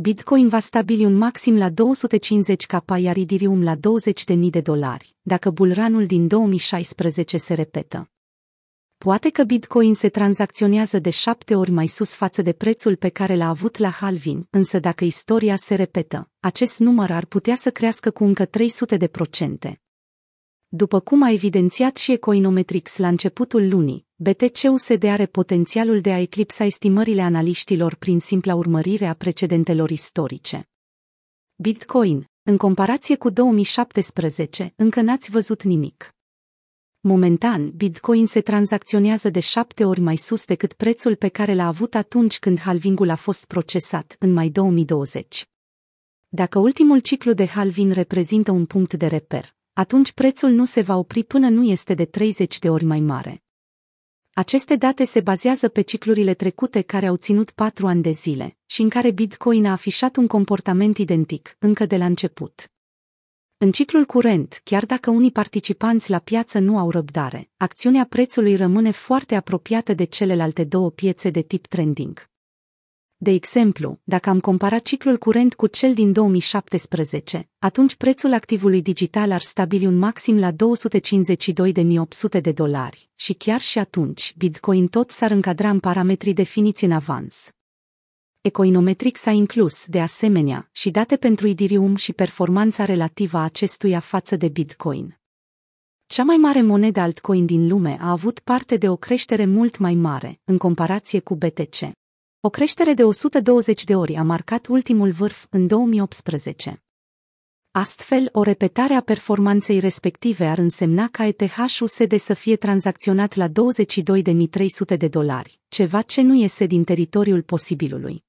Bitcoin va stabili un maxim la 250 k iar Ethereum la 20.000 de dolari, dacă bulranul din 2016 se repetă. Poate că Bitcoin se tranzacționează de șapte ori mai sus față de prețul pe care l-a avut la halvin, însă dacă istoria se repetă, acest număr ar putea să crească cu încă 300 de procente. După cum a evidențiat și Ecoinometrix la începutul lunii, BTC-USD are potențialul de a eclipsa estimările analiștilor prin simpla urmărire a precedentelor istorice. Bitcoin, în comparație cu 2017, încă n-ați văzut nimic. Momentan, Bitcoin se tranzacționează de șapte ori mai sus decât prețul pe care l-a avut atunci când halvingul a fost procesat, în mai 2020. Dacă ultimul ciclu de halving reprezintă un punct de reper, atunci prețul nu se va opri până nu este de 30 de ori mai mare. Aceste date se bazează pe ciclurile trecute care au ținut patru ani de zile și în care Bitcoin a afișat un comportament identic, încă de la început. În ciclul curent, chiar dacă unii participanți la piață nu au răbdare, acțiunea prețului rămâne foarte apropiată de celelalte două piețe de tip trending. De exemplu, dacă am comparat ciclul curent cu cel din 2017, atunci prețul activului digital ar stabili un maxim la 252.800 de dolari și chiar și atunci Bitcoin tot s-ar încadra în parametrii definiți în avans. Ecoinometrix a inclus, de asemenea, și date pentru Ethereum și performanța relativă a acestuia față de Bitcoin. Cea mai mare monedă altcoin din lume a avut parte de o creștere mult mai mare, în comparație cu BTC. O creștere de 120 de ori a marcat ultimul vârf în 2018. Astfel, o repetare a performanței respective ar însemna ca ETH-USD să fie tranzacționat la 22.300 de dolari, ceva ce nu iese din teritoriul posibilului.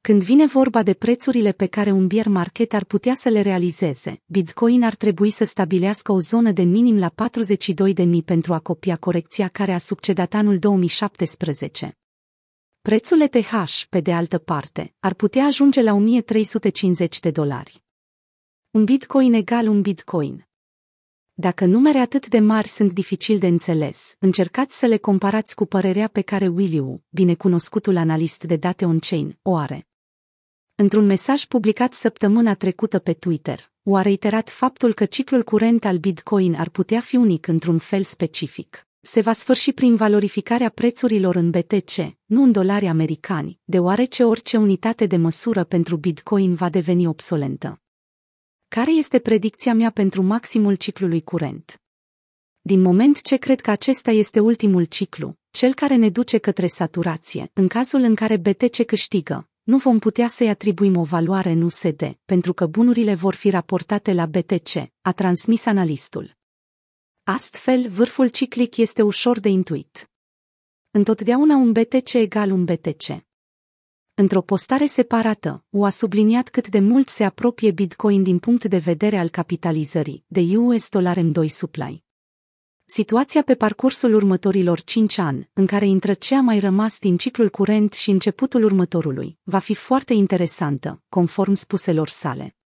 Când vine vorba de prețurile pe care un bear market ar putea să le realizeze, Bitcoin ar trebui să stabilească o zonă de minim la 42.000 pentru a copia corecția care a succedat anul 2017. Prețul ETH, pe de altă parte, ar putea ajunge la 1350 de dolari. Un bitcoin egal un bitcoin. Dacă numere atât de mari sunt dificil de înțeles, încercați să le comparați cu părerea pe care Williu, binecunoscutul analist de date on-chain, o are. Într-un mesaj publicat săptămâna trecută pe Twitter, o a reiterat faptul că ciclul curent al Bitcoin ar putea fi unic într-un fel specific se va sfârși prin valorificarea prețurilor în BTC, nu în dolari americani, deoarece orice unitate de măsură pentru Bitcoin va deveni obsolentă. Care este predicția mea pentru maximul ciclului curent? Din moment ce cred că acesta este ultimul ciclu, cel care ne duce către saturație, în cazul în care BTC câștigă, nu vom putea să-i atribuim o valoare în USD, pentru că bunurile vor fi raportate la BTC, a transmis analistul. Astfel, vârful ciclic este ușor de intuit. Întotdeauna un BTC egal un BTC. Într-o postare separată, U a subliniat cât de mult se apropie Bitcoin din punct de vedere al capitalizării, de US dollar M2 supply. Situația pe parcursul următorilor 5 ani, în care intră ce a mai rămas din ciclul curent și începutul următorului, va fi foarte interesantă, conform spuselor sale.